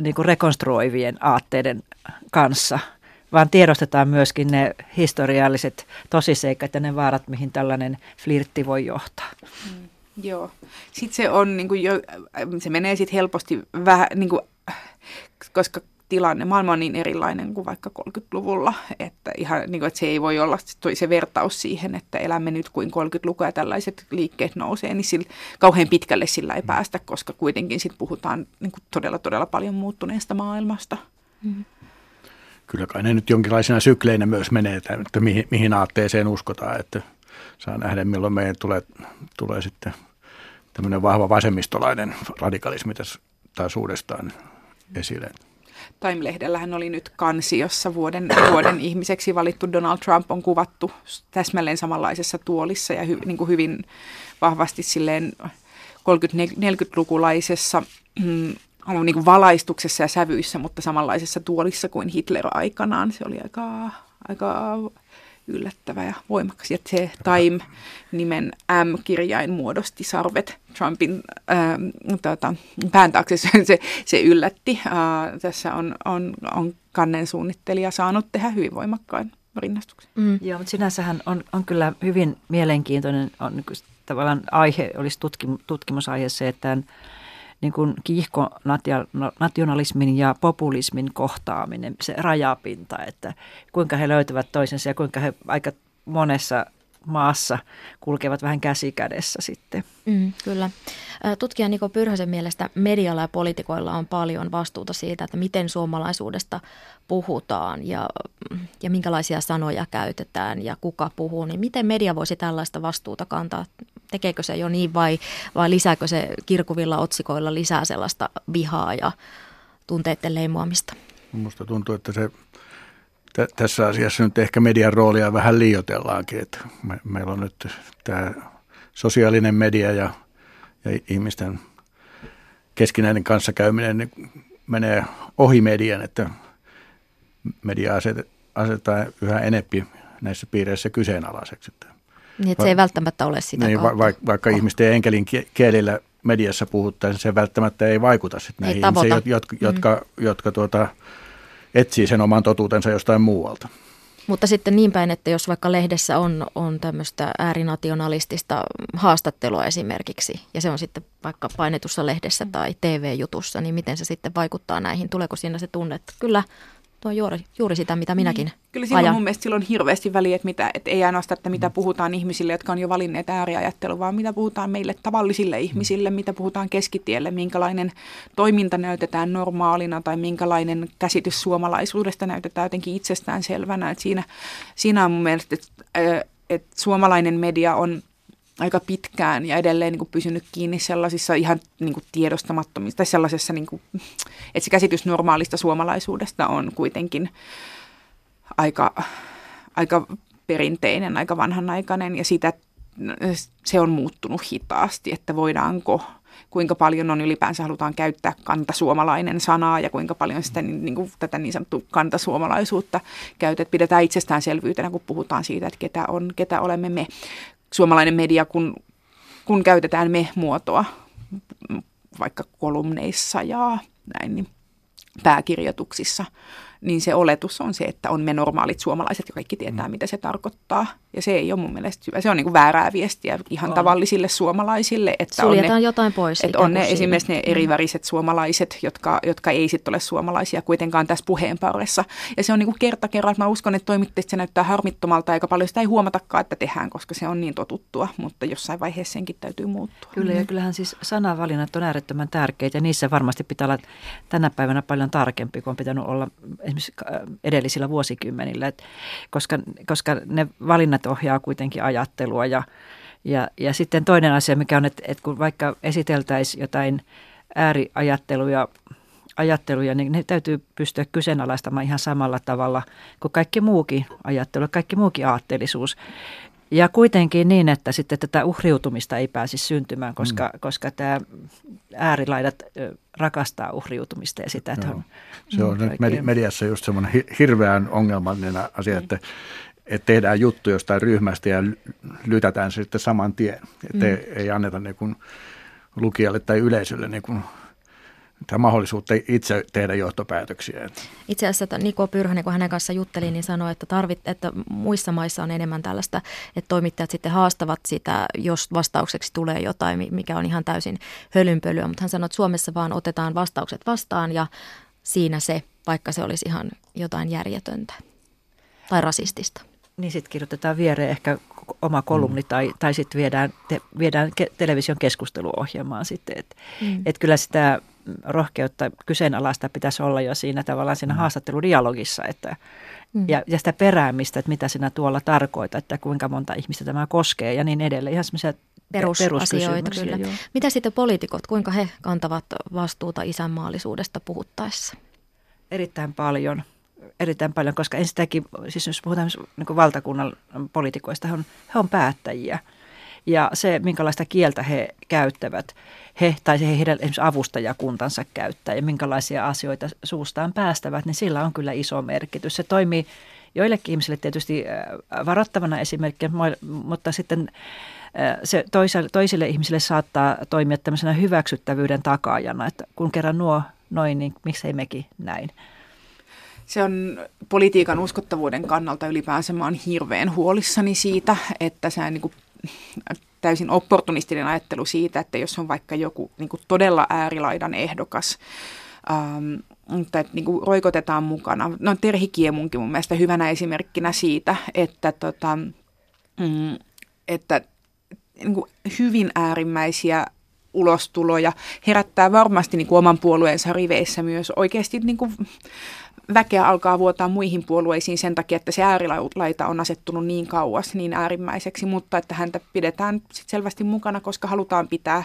niin kuin rekonstruoivien aatteiden kanssa, vaan tiedostetaan myöskin ne historialliset tosiseikat ja ne vaarat, mihin tällainen flirtti voi johtaa. Mm, joo. Sitten se on, niin kuin jo, se menee sitten helposti vähän, niin kuin, koska tilanne, maailma on niin erilainen kuin vaikka 30-luvulla, että, ihan, niin kuin, että se ei voi olla se vertaus siihen, että elämme nyt kuin 30-lukua ja tällaiset liikkeet nousee, niin sillä, kauhean pitkälle sillä ei päästä, koska kuitenkin sit puhutaan niin kuin todella, todella paljon muuttuneesta maailmasta. Mm. Kyllä kai ne nyt jonkinlaisena sykleinä myös menee, että mihin, mihin aatteeseen uskotaan, että saa nähdä milloin meidän tulee, tulee sitten tämmöinen vahva vasemmistolainen radikalismi tässä taas uudestaan esille. Time-lehdellähän oli nyt kansi, jossa vuoden, vuoden ihmiseksi valittu Donald Trump on kuvattu täsmälleen samanlaisessa tuolissa ja hy, niin kuin hyvin vahvasti silleen 30-40-lukulaisessa mm, niin kuin valaistuksessa ja sävyissä, mutta samanlaisessa tuolissa kuin Hitler aikanaan. Se oli aika, aika yllättävä ja voimakas. Ja se Time-nimen M-kirjain muodosti sarvet Trumpin ää, tota, pään taakse. Se, se yllätti. Ää, tässä on, on, on kannen suunnittelija saanut tehdä hyvin voimakkaan rinnastuksen. Mm. Joo, mutta sinänsähän on, on kyllä hyvin mielenkiintoinen on, niin tavallaan aihe, olisi tutkim, tutkimusaihe se, että niin kuin kiihkonationalismin ja populismin kohtaaminen, se rajapinta, että kuinka he löytävät toisensa ja kuinka he aika monessa maassa kulkevat vähän käsi kädessä sitten. Mm, kyllä. Tutkija Niko Pyrhösen mielestä medialla ja poliitikoilla on paljon vastuuta siitä, että miten suomalaisuudesta puhutaan ja, ja minkälaisia sanoja käytetään ja kuka puhuu. Niin miten media voisi tällaista vastuuta kantaa? Tekeekö se jo niin vai, vai lisääkö se kirkuvilla otsikoilla lisää sellaista vihaa ja tunteiden leimuamista? Minusta tuntuu, että se t- tässä asiassa nyt ehkä median roolia vähän liioitellaankin. Että me, meillä on nyt tämä sosiaalinen media ja, ja ihmisten keskinäinen kanssakäyminen niin menee ohi median, että media aset, asetetaan yhä enempi näissä piireissä kyseenalaiseksi. Niin, että se ei välttämättä ole sitä niin, va- va- Vaikka oh. ihmisten enkelin kielillä mediassa puhuttaisiin, se välttämättä ei vaikuta sitten näihin ihmisiin, jotka, mm. jotka, jotka tuota, etsii sen oman totuutensa jostain muualta. Mutta sitten niin päin, että jos vaikka lehdessä on, on tämmöistä äärinationalistista haastattelua esimerkiksi, ja se on sitten vaikka painetussa lehdessä tai TV-jutussa, niin miten se sitten vaikuttaa näihin? Tuleeko siinä se tunne, että kyllä Tuo on juuri, juuri sitä, mitä minäkin niin. Kyllä silloin ajan. mun mielestä silloin hirveästi väliä, että, mitä, että ei ainoastaan, että mitä mm. puhutaan ihmisille, jotka on jo valinneet ääriajattelua, vaan mitä puhutaan meille tavallisille mm. ihmisille, mitä puhutaan keskitielle, minkälainen toiminta näytetään normaalina tai minkälainen käsitys suomalaisuudesta näytetään jotenkin itsestään selvänä. Että siinä, siinä on mun mielestä, että, että suomalainen media on aika pitkään ja edelleen niin kuin pysynyt kiinni sellaisissa ihan niin kuin tiedostamattomissa, tai sellaisessa, niin kuin, että se käsitys normaalista suomalaisuudesta on kuitenkin aika, aika perinteinen, aika vanhanaikainen ja sitä, se on muuttunut hitaasti, että voidaanko kuinka paljon on ylipäänsä halutaan käyttää kantasuomalainen sanaa ja kuinka paljon sitä niin, niin kuin, tätä niin sanottua kantasuomalaisuutta käytetään. Pidetään itsestäänselvyytenä, kun puhutaan siitä, että ketä, on, ketä olemme me suomalainen media, kun, kun käytetään me-muotoa vaikka kolumneissa ja näin, niin pääkirjoituksissa, niin se oletus on se, että on me normaalit suomalaiset ja kaikki tietää, mm. mitä se tarkoittaa. Ja se ei ole mun mielestä hyvä. Se on niin kuin väärää viestiä ihan on. tavallisille suomalaisille. Että Suljetaan on ne, jotain pois. Että on ne siinä. esimerkiksi ne mm. eriväriset suomalaiset, jotka, jotka ei sitten ole suomalaisia kuitenkaan tässä puheenparressa. Ja se on niin kuin kerta kerran, että mä uskon, että toimittajista se näyttää harmittomalta, aika paljon sitä ei huomatakaan, että tehdään, koska se on niin totuttua, mutta jossain vaiheessa senkin täytyy muuttua. Kyllä, ja kyllähän siis sanavalinnat on äärettömän tärkeitä, ja niissä varmasti pitää olla tänä päivänä paljon tarkempi kuin on pitänyt olla esimerkiksi äh, edellisillä vuosikymmenillä, Et koska, koska ne valinnat ohjaa kuitenkin ajattelua ja, ja, ja sitten toinen asia, mikä on, että, että kun vaikka esiteltäisiin jotain ääriajatteluja, ajatteluja, niin ne täytyy pystyä kyseenalaistamaan ihan samalla tavalla kuin kaikki muukin ajattelu, kaikki muukin aatteellisuus. Ja kuitenkin niin, että sitten tätä uhriutumista ei pääsisi syntymään, koska, mm. koska tämä äärilaidat rakastaa uhriutumista ja sitä, että on, Se on nyt mediassa just semmoinen hirveän ongelmallinen asia, että, että tehdään juttu jostain ryhmästä ja lytätään se sitten saman tien. Että mm. ei, ei anneta niin kuin lukijalle tai yleisölle niin kuin tämä mahdollisuutta itse tehdä johtopäätöksiä. Itse asiassa Niko Pyrhönen, kun hänen kanssa juttelin, niin sanoi, että, tarvit, että muissa maissa on enemmän tällaista, että toimittajat sitten haastavat sitä, jos vastaukseksi tulee jotain, mikä on ihan täysin hölynpölyä. Mutta hän sanoi, että Suomessa vaan otetaan vastaukset vastaan ja siinä se, vaikka se olisi ihan jotain järjetöntä tai rasistista. Niin sitten kirjoitetaan viereen ehkä oma kolumni mm. tai, tai sitten viedään, te, viedään ke, television keskusteluohjelmaan sitten. Että mm. et kyllä sitä rohkeutta kyseenalaista pitäisi olla jo siinä tavallaan siinä mm. haastatteludialogissa, että mm. ja, ja sitä peräämistä, että mitä sinä tuolla tarkoita, että kuinka monta ihmistä tämä koskee ja niin edelleen. Ihan semmoisia perusasioita kyllä. Joo. Mitä sitten poliitikot, kuinka he kantavat vastuuta isänmaallisuudesta puhuttaessa? Erittäin paljon erittäin paljon, koska ensinnäkin, siis jos puhutaan niin valtakunnan poliitikoista, he on, he on päättäjiä. Ja se, minkälaista kieltä he käyttävät, he tai se heidän esimerkiksi avustajakuntansa käyttää ja minkälaisia asioita suustaan päästävät, niin sillä on kyllä iso merkitys. Se toimii joillekin ihmisille tietysti äh, varoittavana esimerkkinä, mutta sitten äh, se toisille, toisille ihmisille saattaa toimia tämmöisenä hyväksyttävyyden takaajana, että kun kerran nuo noin, niin miksei mekin näin se on politiikan uskottavuuden kannalta ylipäänsä mä oon hirveän huolissani siitä, että se niin kuin, täysin opportunistinen ajattelu siitä, että jos on vaikka joku niin kuin todella äärilaidan ehdokas, ähm, että niin kuin roikotetaan mukana. No Terhi Kiemunkin mun mielestä hyvänä esimerkkinä siitä, että, tota, mm, että niin kuin hyvin äärimmäisiä ulostuloja herättää varmasti niin kuin oman puolueensa riveissä myös oikeasti niin kuin väkeä alkaa vuotaa muihin puolueisiin sen takia, että se äärilaita on asettunut niin kauas, niin äärimmäiseksi, mutta että häntä pidetään sit selvästi mukana, koska halutaan pitää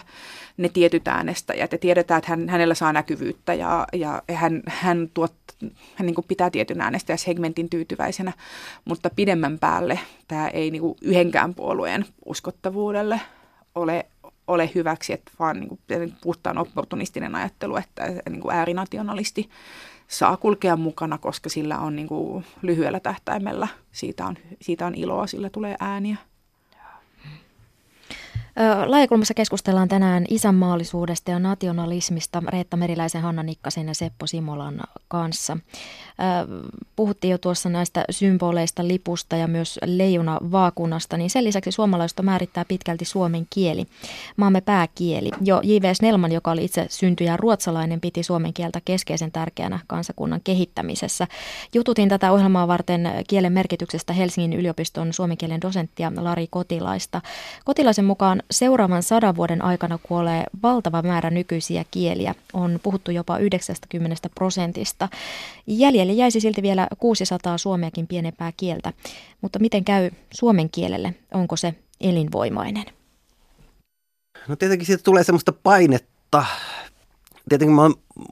ne tietyt äänestäjät ja tiedetään, että hän, hänellä saa näkyvyyttä ja, ja hän, hän, tuot, hän niin pitää tietyn äänestäjäsegmentin tyytyväisenä, mutta pidemmän päälle tämä ei niin yhdenkään puolueen uskottavuudelle ole ole hyväksi, että vaan niin kuin, puhtaan opportunistinen ajattelu, että niin kuin äärinationalisti saa kulkea mukana, koska sillä on niin kuin lyhyellä tähtäimellä, siitä on, siitä on iloa, sillä tulee ääniä. Laajakulmassa keskustellaan tänään isänmaallisuudesta ja nationalismista Reetta Meriläisen, Hanna Nikkasen ja Seppo Simolan kanssa. Puhuttiin jo tuossa näistä symboleista, lipusta ja myös leijuna vaakunasta, niin sen lisäksi suomalaista määrittää pitkälti suomen kieli, maamme pääkieli. Jo J.V. Snellman, joka oli itse syntyjä ruotsalainen, piti suomen kieltä keskeisen tärkeänä kansakunnan kehittämisessä. Jututin tätä ohjelmaa varten kielen merkityksestä Helsingin yliopiston suomen kielen dosenttia Lari Kotilaista. Kotilaisen mukaan seuraavan sadan vuoden aikana kuolee valtava määrä nykyisiä kieliä. On puhuttu jopa 90 prosentista. Jäljelle jäisi silti vielä 600 suomeakin pienempää kieltä. Mutta miten käy suomen kielelle? Onko se elinvoimainen? No tietenkin siitä tulee semmoista painetta. Tietenkin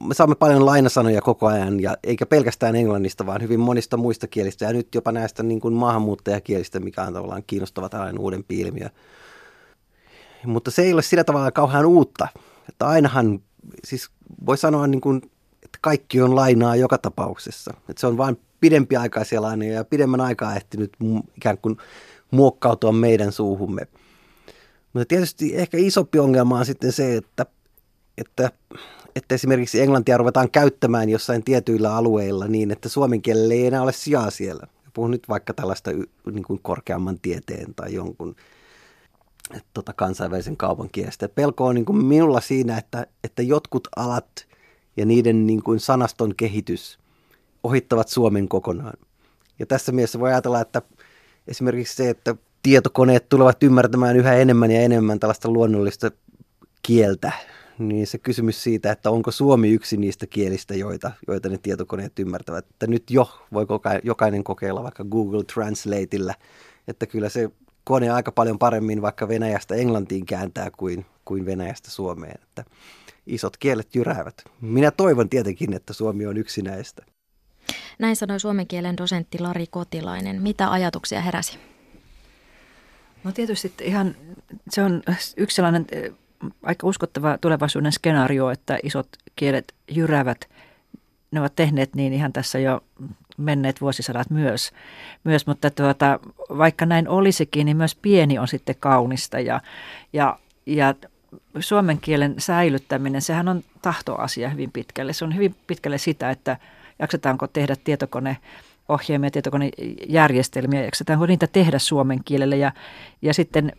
me saamme paljon lainasanoja koko ajan, ja eikä pelkästään englannista, vaan hyvin monista muista kielistä, ja nyt jopa näistä niin kuin maahanmuuttajakielistä, mikä on tavallaan kiinnostava tällainen uuden ilmiö. Mutta se ei ole sillä tavalla kauhean uutta, että ainahan, siis voi sanoa niin kuin, että kaikki on lainaa joka tapauksessa. Että se on vain pidempiaikaisia lainoja ja pidemmän aikaa ehtinyt ikään kuin muokkautua meidän suuhumme. Mutta tietysti ehkä isompi ongelma on sitten se, että, että että esimerkiksi englantia ruvetaan käyttämään jossain tietyillä alueilla niin, että suomen kielellä ei enää ole sijaa siellä. Puhun nyt vaikka tällaista niin kuin korkeamman tieteen tai jonkun tota, kansainvälisen kaupan kielestä. Pelko on niin kuin minulla siinä, että, että jotkut alat ja niiden niin kuin sanaston kehitys ohittavat Suomen kokonaan. Ja tässä mielessä voi ajatella, että esimerkiksi se, että tietokoneet tulevat ymmärtämään yhä enemmän ja enemmän tällaista luonnollista kieltä, niin se kysymys siitä, että onko suomi yksi niistä kielistä, joita, joita ne tietokoneet ymmärtävät. Että nyt jo voi jokainen kokeilla vaikka Google Translateillä, että kyllä se kone aika paljon paremmin vaikka Venäjästä Englantiin kääntää kuin, kuin Venäjästä Suomeen. Että isot kielet jyräävät. Minä toivon tietenkin, että Suomi on yksi näistä. Näin sanoi suomen kielen dosentti Lari Kotilainen. Mitä ajatuksia heräsi? No tietysti ihan se on yksi sellainen eh, aika uskottava tulevaisuuden skenaario, että isot kielet jyräävät. Ne ovat tehneet niin ihan tässä jo menneet vuosisadat myös, myös mutta tuota, vaikka näin olisikin, niin myös pieni on sitten kaunista ja, ja, ja suomen kielen säilyttäminen, sehän on tahtoasia hyvin pitkälle. Se on hyvin pitkälle sitä, että jaksetaanko tehdä tietokone ohjelmia, tietokonejärjestelmiä, jaksetaanko niitä tehdä suomen kielelle ja, ja sitten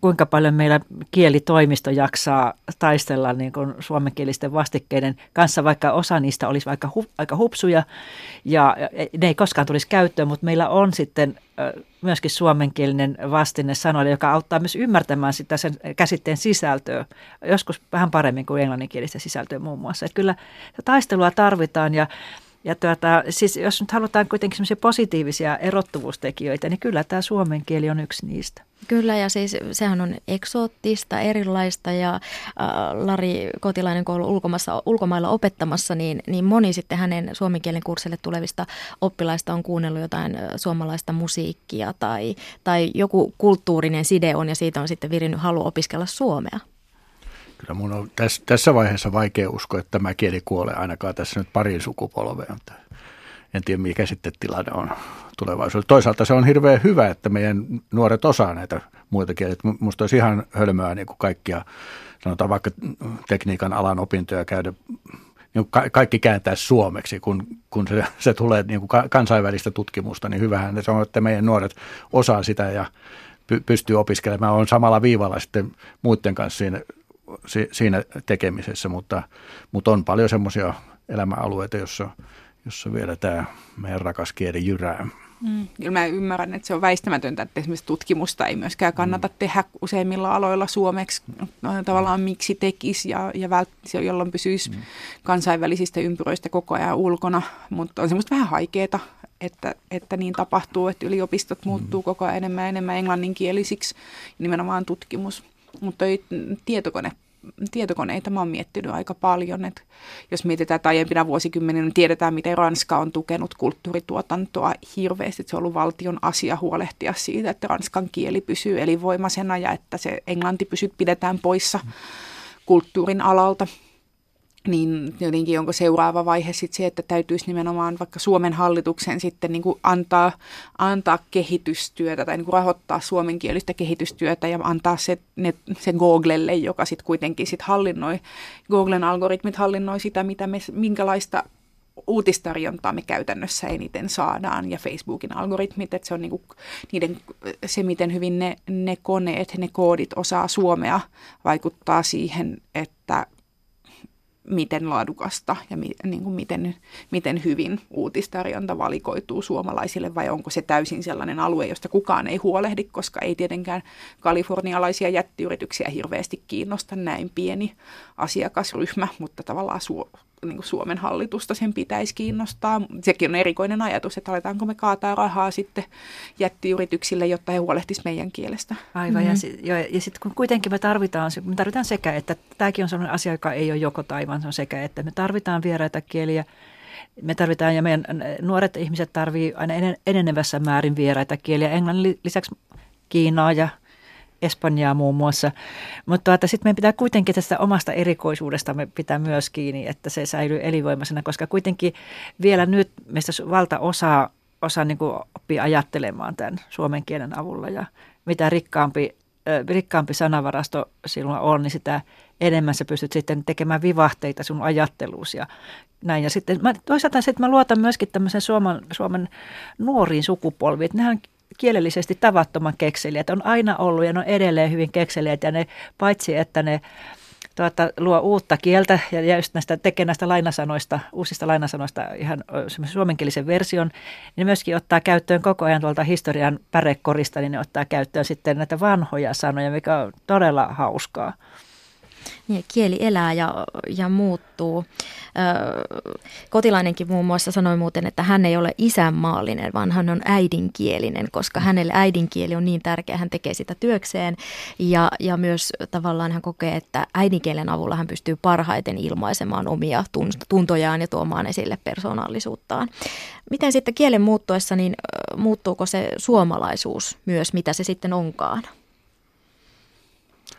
kuinka paljon meillä kielitoimisto jaksaa taistella niin kuin suomenkielisten vastikkeiden kanssa, vaikka osa niistä olisi vaikka hu, aika hupsuja ja ne ei koskaan tulisi käyttöön, mutta meillä on sitten myöskin suomenkielinen vastine sanoille, joka auttaa myös ymmärtämään sitä sen käsitteen sisältöä, joskus vähän paremmin kuin englanninkielistä sisältöä muun muassa. Että kyllä taistelua tarvitaan ja ja tuota, siis jos nyt halutaan kuitenkin positiivisia erottuvuustekijöitä, niin kyllä tämä suomen kieli on yksi niistä. Kyllä ja siis sehän on eksoottista, erilaista ja äh, Lari Kotilainen, kun on ulkomailla, ulkomailla opettamassa, niin, niin moni sitten hänen suomen kielen kurssille tulevista oppilaista on kuunnellut jotain suomalaista musiikkia tai, tai joku kulttuurinen side on ja siitä on sitten virinnyt halu opiskella suomea. Kyllä mun on tässä, tässä vaiheessa vaikea uskoa, että tämä kieli kuolee ainakaan tässä nyt parin sukupolveen. En tiedä, mikä sitten tilanne on tulevaisuudessa. Toisaalta se on hirveän hyvä, että meidän nuoret osaa näitä muita kieliä. Minusta olisi ihan hölmöä niin kuin kaikkia, sanotaan vaikka tekniikan alan opintoja käydä niin ka- kaikki kääntää suomeksi, kun, kun se, se tulee niin kuin kansainvälistä tutkimusta, niin hyvähän se on, että meidän nuoret osaa sitä ja py- pystyy opiskelemaan. On samalla viivalla sitten muiden kanssa siinä siinä tekemisessä, mutta, mutta on paljon semmoisia elämäalueita, jossa, jossa vielä tämä meidän rakas kieli jyrää. Mm. Kyllä mä ymmärrän, että se on väistämätöntä, että esimerkiksi tutkimusta ei myöskään kannata mm. tehdä useimmilla aloilla suomeksi. No, tavallaan miksi tekisi ja, ja vält- jolloin pysyisi mm. kansainvälisistä ympyröistä koko ajan ulkona. Mutta on semmoista vähän haikeeta, että, että niin tapahtuu, että yliopistot muuttuu mm. koko ajan enemmän ja enemmän englanninkielisiksi, nimenomaan tutkimus. Mutta tietokone tietokoneita mä oon miettinyt aika paljon. että jos mietitään, että aiempina vuosikymmeninä niin tiedetään, miten Ranska on tukenut kulttuurituotantoa hirveästi. Että se on ollut valtion asia huolehtia siitä, että ranskan kieli pysyy elinvoimaisena ja että se englanti pysyt pidetään poissa kulttuurin alalta niin jotenkin onko seuraava vaihe sitten se, että täytyisi nimenomaan vaikka Suomen hallituksen sitten niin kuin antaa, antaa kehitystyötä tai niin kuin rahoittaa suomenkielistä kehitystyötä ja antaa se, ne, se Googlelle, joka sitten kuitenkin sit hallinnoi, Googlen algoritmit hallinnoi sitä, mitä me, minkälaista uutistarjontaa me käytännössä eniten saadaan ja Facebookin algoritmit, että se on niinku niiden, se, miten hyvin ne, ne koneet, ne koodit osaa suomea, vaikuttaa siihen, että miten laadukasta ja mi, niin kuin miten, miten hyvin uutistarjonta valikoituu suomalaisille vai onko se täysin sellainen alue, josta kukaan ei huolehdi, koska ei tietenkään kalifornialaisia jättiyrityksiä hirveästi kiinnosta näin pieni asiakasryhmä, mutta tavallaan su, niin kuin Suomen hallitusta sen pitäisi kiinnostaa. Sekin on erikoinen ajatus, että aletaanko me kaataa rahaa sitten jättiyrityksille, jotta he huolehtisivat meidän kielestä. Aivan, mm-hmm. ja, sit, ja, sitten kun kuitenkin me tarvitaan, me tarvitaan sekä, että tämäkin on sellainen asia, joka ei ole joko tai, vaan se on sekä, että me tarvitaan vieraita kieliä, me tarvitaan ja meidän nuoret ihmiset tarvitsevat aina enenevässä määrin vieraita kieliä. Englannin lisäksi Kiinaa ja Espanjaa muun muassa. Mutta että sitten meidän pitää kuitenkin tästä omasta erikoisuudestamme pitää myös kiinni, että se säilyy elinvoimaisena, koska kuitenkin vielä nyt meistä valtaosa osa niin kuin oppii ajattelemaan tämän suomen kielen avulla ja mitä rikkaampi rikkaampi sanavarasto sinulla on, niin sitä enemmän sä pystyt sitten tekemään vivahteita sun ajatteluus ja näin. Ja sitten mä, toisaalta se, että mä luotan myöskin tämmöisen Suomen, Suomen nuoriin sukupolviin, että nehän kielellisesti tavattoman kekseliä, on aina ollut ja ne on edelleen hyvin kekseliä ja ne paitsi, että ne tuota, luo uutta kieltä ja just näistä, tekee näistä lainasanoista, uusista lainasanoista ihan suomenkielisen version, niin myöskin ottaa käyttöön koko ajan tuolta historian pärekorista, niin ne ottaa käyttöön sitten näitä vanhoja sanoja, mikä on todella hauskaa. Niin, kieli elää ja, ja muuttuu. Kotilainenkin muun muassa sanoi muuten, että hän ei ole isänmaallinen, vaan hän on äidinkielinen, koska hänelle äidinkieli on niin tärkeä, hän tekee sitä työkseen. Ja, ja myös tavallaan hän kokee, että äidinkielen avulla hän pystyy parhaiten ilmaisemaan omia tuntojaan ja tuomaan esille persoonallisuuttaan. Miten sitten kielen muuttuessa, niin muuttuuko se suomalaisuus myös, mitä se sitten onkaan?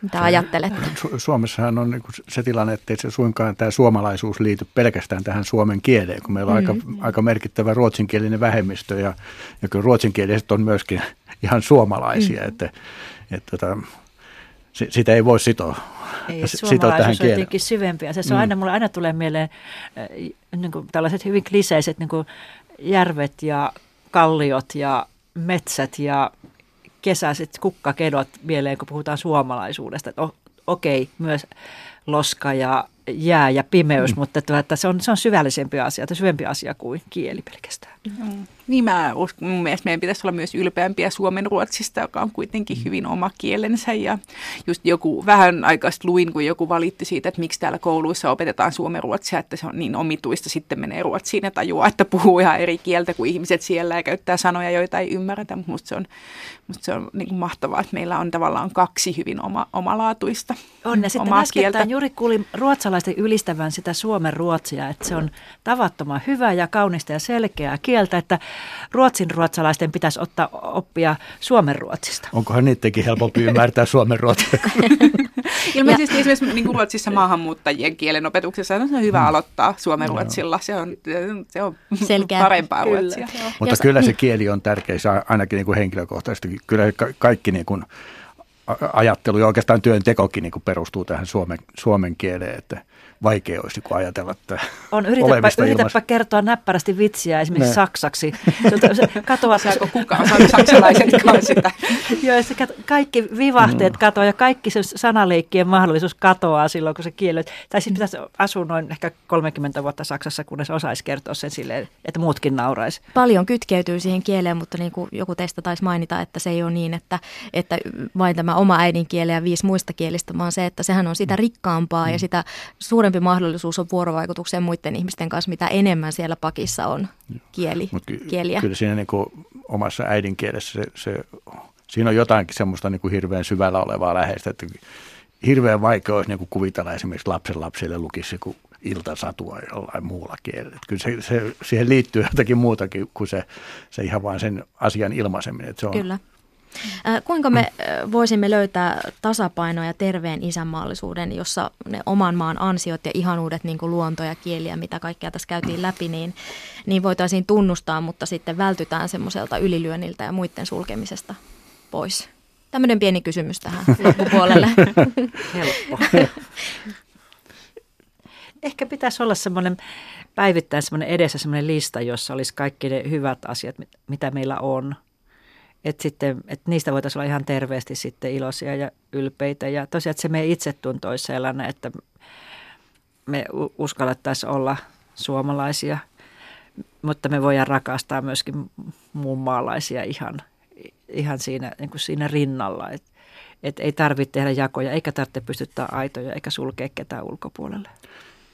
Mitä ajattelette? Su- Suomessahan on niin se tilanne, että se suinkaan tämä suomalaisuus liity pelkästään tähän suomen kieleen, kun meillä on mm-hmm. aika, aika merkittävä ruotsinkielinen vähemmistö ja, ja kyllä ruotsinkieliset on myöskin ihan suomalaisia, mm-hmm. että, että, että sitä ei voi sitoa. Ei, sitoa tähän on jotenkin syvempi asia. Se on mm. aina, mulle aina tulee mieleen äh, niin kuin tällaiset hyvin kliseiset niin kuin järvet ja kalliot ja metsät ja kesäiset kukkakedot mieleen, kun puhutaan suomalaisuudesta. Että okei, myös loska ja jää ja pimeys, mm. mutta tuota, se, on, se on syvällisempi asia, tai syvempi asia kuin kieli pelkästään. Mm. Niin mä uskon, mun mielestä meidän pitäisi olla myös ylpeämpiä Suomen Ruotsista, joka on kuitenkin mm. hyvin oma kielensä. Ja just joku vähän aikaista luin, kun joku valitti siitä, että miksi täällä kouluissa opetetaan Suomen Ruotsia, että se on niin omituista. Sitten menee Ruotsiin ja tajuaa, että puhuu ihan eri kieltä kuin ihmiset siellä ja käyttää sanoja, joita ei ymmärretä. Musta se on, musta se on niin kuin mahtavaa, että meillä on tavallaan kaksi hyvin oma, omalaatuista On ja sitten äskettäin juuri kuulin ruotsalaisten ylistävän sitä Suomen Ruotsia, että se on tavattoman hyvä ja kaunista ja selkeää kieltä, että ruotsin ruotsalaisten pitäisi ottaa oppia Suomen ruotsista. Onkohan niidenkin helpompi ymmärtää Suomen ruotsia? Ilmeisesti esimerkiksi niin kuin Ruotsissa maahanmuuttajien kielen opetuksessa on hyvä mm. aloittaa Suomen no. ruotsilla. Se on, se on Selkeä. parempaa kyllä. ruotsia. Mutta Jos, kyllä se niin. kieli on tärkeä, ainakin niin kuin henkilökohtaisesti. Kyllä kaikki niin kuin ajattelu ja oikeastaan työntekokin niin kuin perustuu tähän suomen, suomen kieleen, että vaikea olisi kun ajatella, että on, yritäpä, yritäpä kertoa näppärästi vitsiä esimerkiksi ne. saksaksi. katoaa, Saako kukaan saksalaisetkaan sitä? Joo, se kaikki vivahteet mm. katoaa ja kaikki se sanaleikkiен mahdollisuus katoaa silloin, kun se kieli. Tai siis pitäisi asua noin ehkä 30 vuotta Saksassa, kunnes osaisi kertoa sen silleen, että muutkin nauraisi. Paljon kytkeytyy siihen kieleen, mutta niin kuin joku teistä taisi mainita, että se ei ole niin, että, että vain tämä oma äidinkieli ja viisi muista kielistä, vaan se, että sehän on sitä rikkaampaa mm. ja sitä suurempaa suurempi mahdollisuus on vuorovaikutukseen muiden ihmisten kanssa, mitä enemmän siellä pakissa on kieli, Mut ky- kieliä. Kyllä siinä niin kuin omassa äidinkielessä se, se, siinä on jotainkin semmoista niin kuin hirveän syvällä olevaa läheistä, että hirveän vaikea olisi niin kuin kuvitella esimerkiksi lapsen lapsille lukisi joku iltasatua jollain muulla kielellä. Kyllä se, se, siihen liittyy jotakin muutakin kuin se, se ihan vain sen asian ilmaiseminen. se on, Kyllä. Kuinka me voisimme löytää tasapainoa ja terveen isänmaallisuuden, jossa ne oman maan ansiot ja ihanuudet, niin kuin luonto ja kieliä, mitä kaikkea tässä käytiin läpi, niin, niin voitaisiin tunnustaa, mutta sitten vältytään semmoiselta ylilyönniltä ja muiden sulkemisesta pois? Tämmöinen pieni kysymys tähän loppupuolelle. Helppo. Ehkä pitäisi olla semmoinen päivittäin semmoinen edessä semmoinen lista, jossa olisi kaikki ne hyvät asiat, mitä meillä on – että sitten, että niistä voitaisiin olla ihan terveesti sitten iloisia ja ylpeitä. Ja tosiaan, että se meidän itsetunto olisi sellainen, että me uskallettaisiin olla suomalaisia, mutta me voidaan rakastaa myöskin muun maalaisia ihan, ihan siinä, niin kuin siinä rinnalla. Et, et ei tarvitse tehdä jakoja, eikä tarvitse pystyttää aitoja, eikä sulkea ketään ulkopuolelle.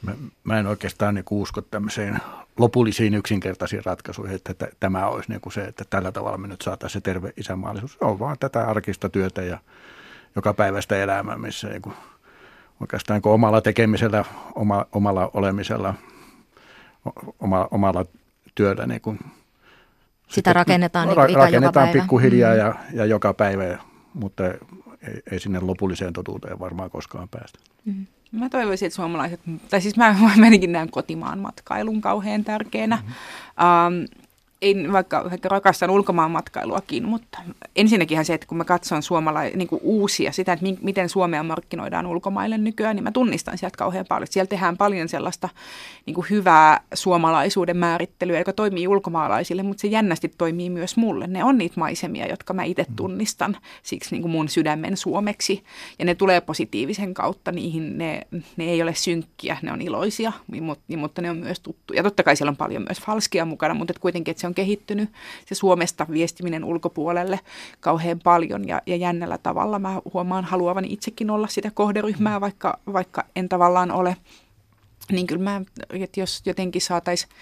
Mä, mä en oikeastaan niin usko tämmöiseen lopullisiin yksinkertaisiin ratkaisuihin, että tämä olisi niin kuin se, että tällä tavalla me nyt saataisiin se terve isänmaallisuus. Se on vaan tätä arkista työtä ja joka päivästä elämää, missä niin kuin, oikeastaan niin kuin omalla tekemisellä, oma, omalla olemisella, oma, omalla työllä niin kuin, sitä rakennetaan, niin ra- rakennetaan pikkuhiljaa mm. ja, ja joka päivä, mutta ei, ei sinne lopulliseen totuuteen varmaan koskaan päästä. Mm. Mä toivoisin, että suomalaiset, tai siis mä, mä menikin näen kotimaan matkailun kauhean tärkeänä. Mm-hmm. Um, en vaikka, vaikka rakastan ulkomaan matkailuakin, mutta ensinnäkin se, että kun mä katson suomala- niin kuin uusia, sitä, että mi- miten Suomea markkinoidaan ulkomaille nykyään, niin mä tunnistan sieltä kauhean paljon. Siellä tehdään paljon sellaista niin kuin hyvää suomalaisuuden määrittelyä, joka toimii ulkomaalaisille, mutta se jännästi toimii myös mulle. Ne on niitä maisemia, jotka mä itse tunnistan siksi niin kuin mun sydämen suomeksi, ja ne tulee positiivisen kautta, niihin ne, ne ei ole synkkiä, ne on iloisia, mutta ne on myös tuttuja. Totta kai siellä on paljon myös falskia mukana, mutta kuitenkin, että se on kehittynyt se Suomesta viestiminen ulkopuolelle kauhean paljon ja, ja jännällä tavalla. Mä huomaan haluavani itsekin olla sitä kohderyhmää, vaikka, vaikka en tavallaan ole. Niin kyllä mä, että jos jotenkin saataisiin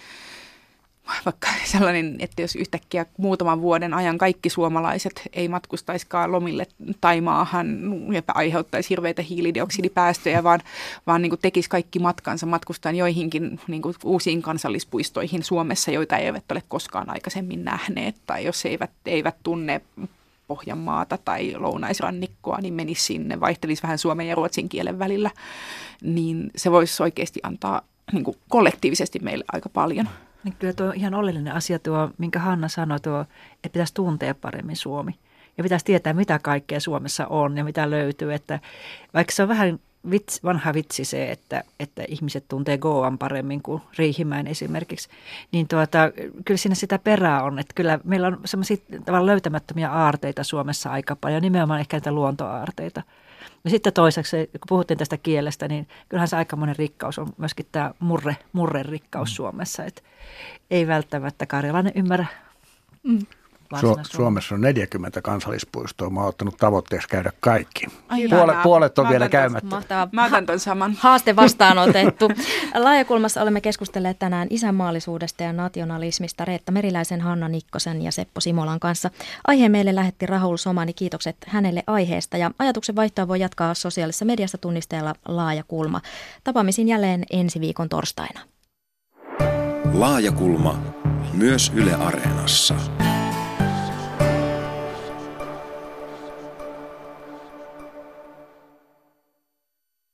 vaikka sellainen, että jos yhtäkkiä muutaman vuoden ajan kaikki suomalaiset ei matkustaiskaan lomille tai maahan ja aiheuttaisi hirveitä hiilidioksidipäästöjä, vaan, vaan niin tekisi kaikki matkansa matkustaan joihinkin niin uusiin kansallispuistoihin Suomessa, joita eivät ole koskaan aikaisemmin nähneet tai jos eivät, eivät tunne Pohjanmaata tai lounaisrannikkoa, niin menisi sinne, vaihtelisi vähän suomen ja ruotsin kielen välillä, niin se voisi oikeasti antaa niin kollektiivisesti meille aika paljon. Niin kyllä tuo on ihan oleellinen asia tuo, minkä Hanna sanoi tuo, että pitäisi tuntea paremmin Suomi. Ja pitäisi tietää, mitä kaikkea Suomessa on ja mitä löytyy. Että vaikka se on vähän vits, vanha vitsi se, että, että ihmiset tuntee Goan paremmin kuin Riihimäen esimerkiksi, niin tuota, kyllä siinä sitä perää on. Että kyllä meillä on semmoisia tavallaan löytämättömiä aarteita Suomessa aika paljon, nimenomaan ehkä näitä luontoaarteita. Ja sitten toiseksi, kun puhuttiin tästä kielestä, niin kyllähän se aikamoinen rikkaus on myöskin tämä murre, murren rikkaus mm. Suomessa. Että ei välttämättä karjalainen ymmärrä mm. Su- Suomessa on 40 kansallispuistoa. Mä oon ottanut tavoitteeksi käydä kaikki. Ai puolet, puolet on vielä käymättä. Mahtava. Mä otan ton saman. Haaste vastaanotettu. Laajakulmassa olemme keskustelleet tänään isänmaallisuudesta ja nationalismista Reetta Meriläisen, Hanna Nikkosen ja Seppo Simolan kanssa. Aiheen meille lähetti Rahul Somani. Kiitokset hänelle aiheesta. Ja ajatuksen vaihtoa voi jatkaa sosiaalisessa mediassa tunnisteella Laajakulma. Tapaamisiin jälleen ensi viikon torstaina. Laajakulma myös Yle Areenassa.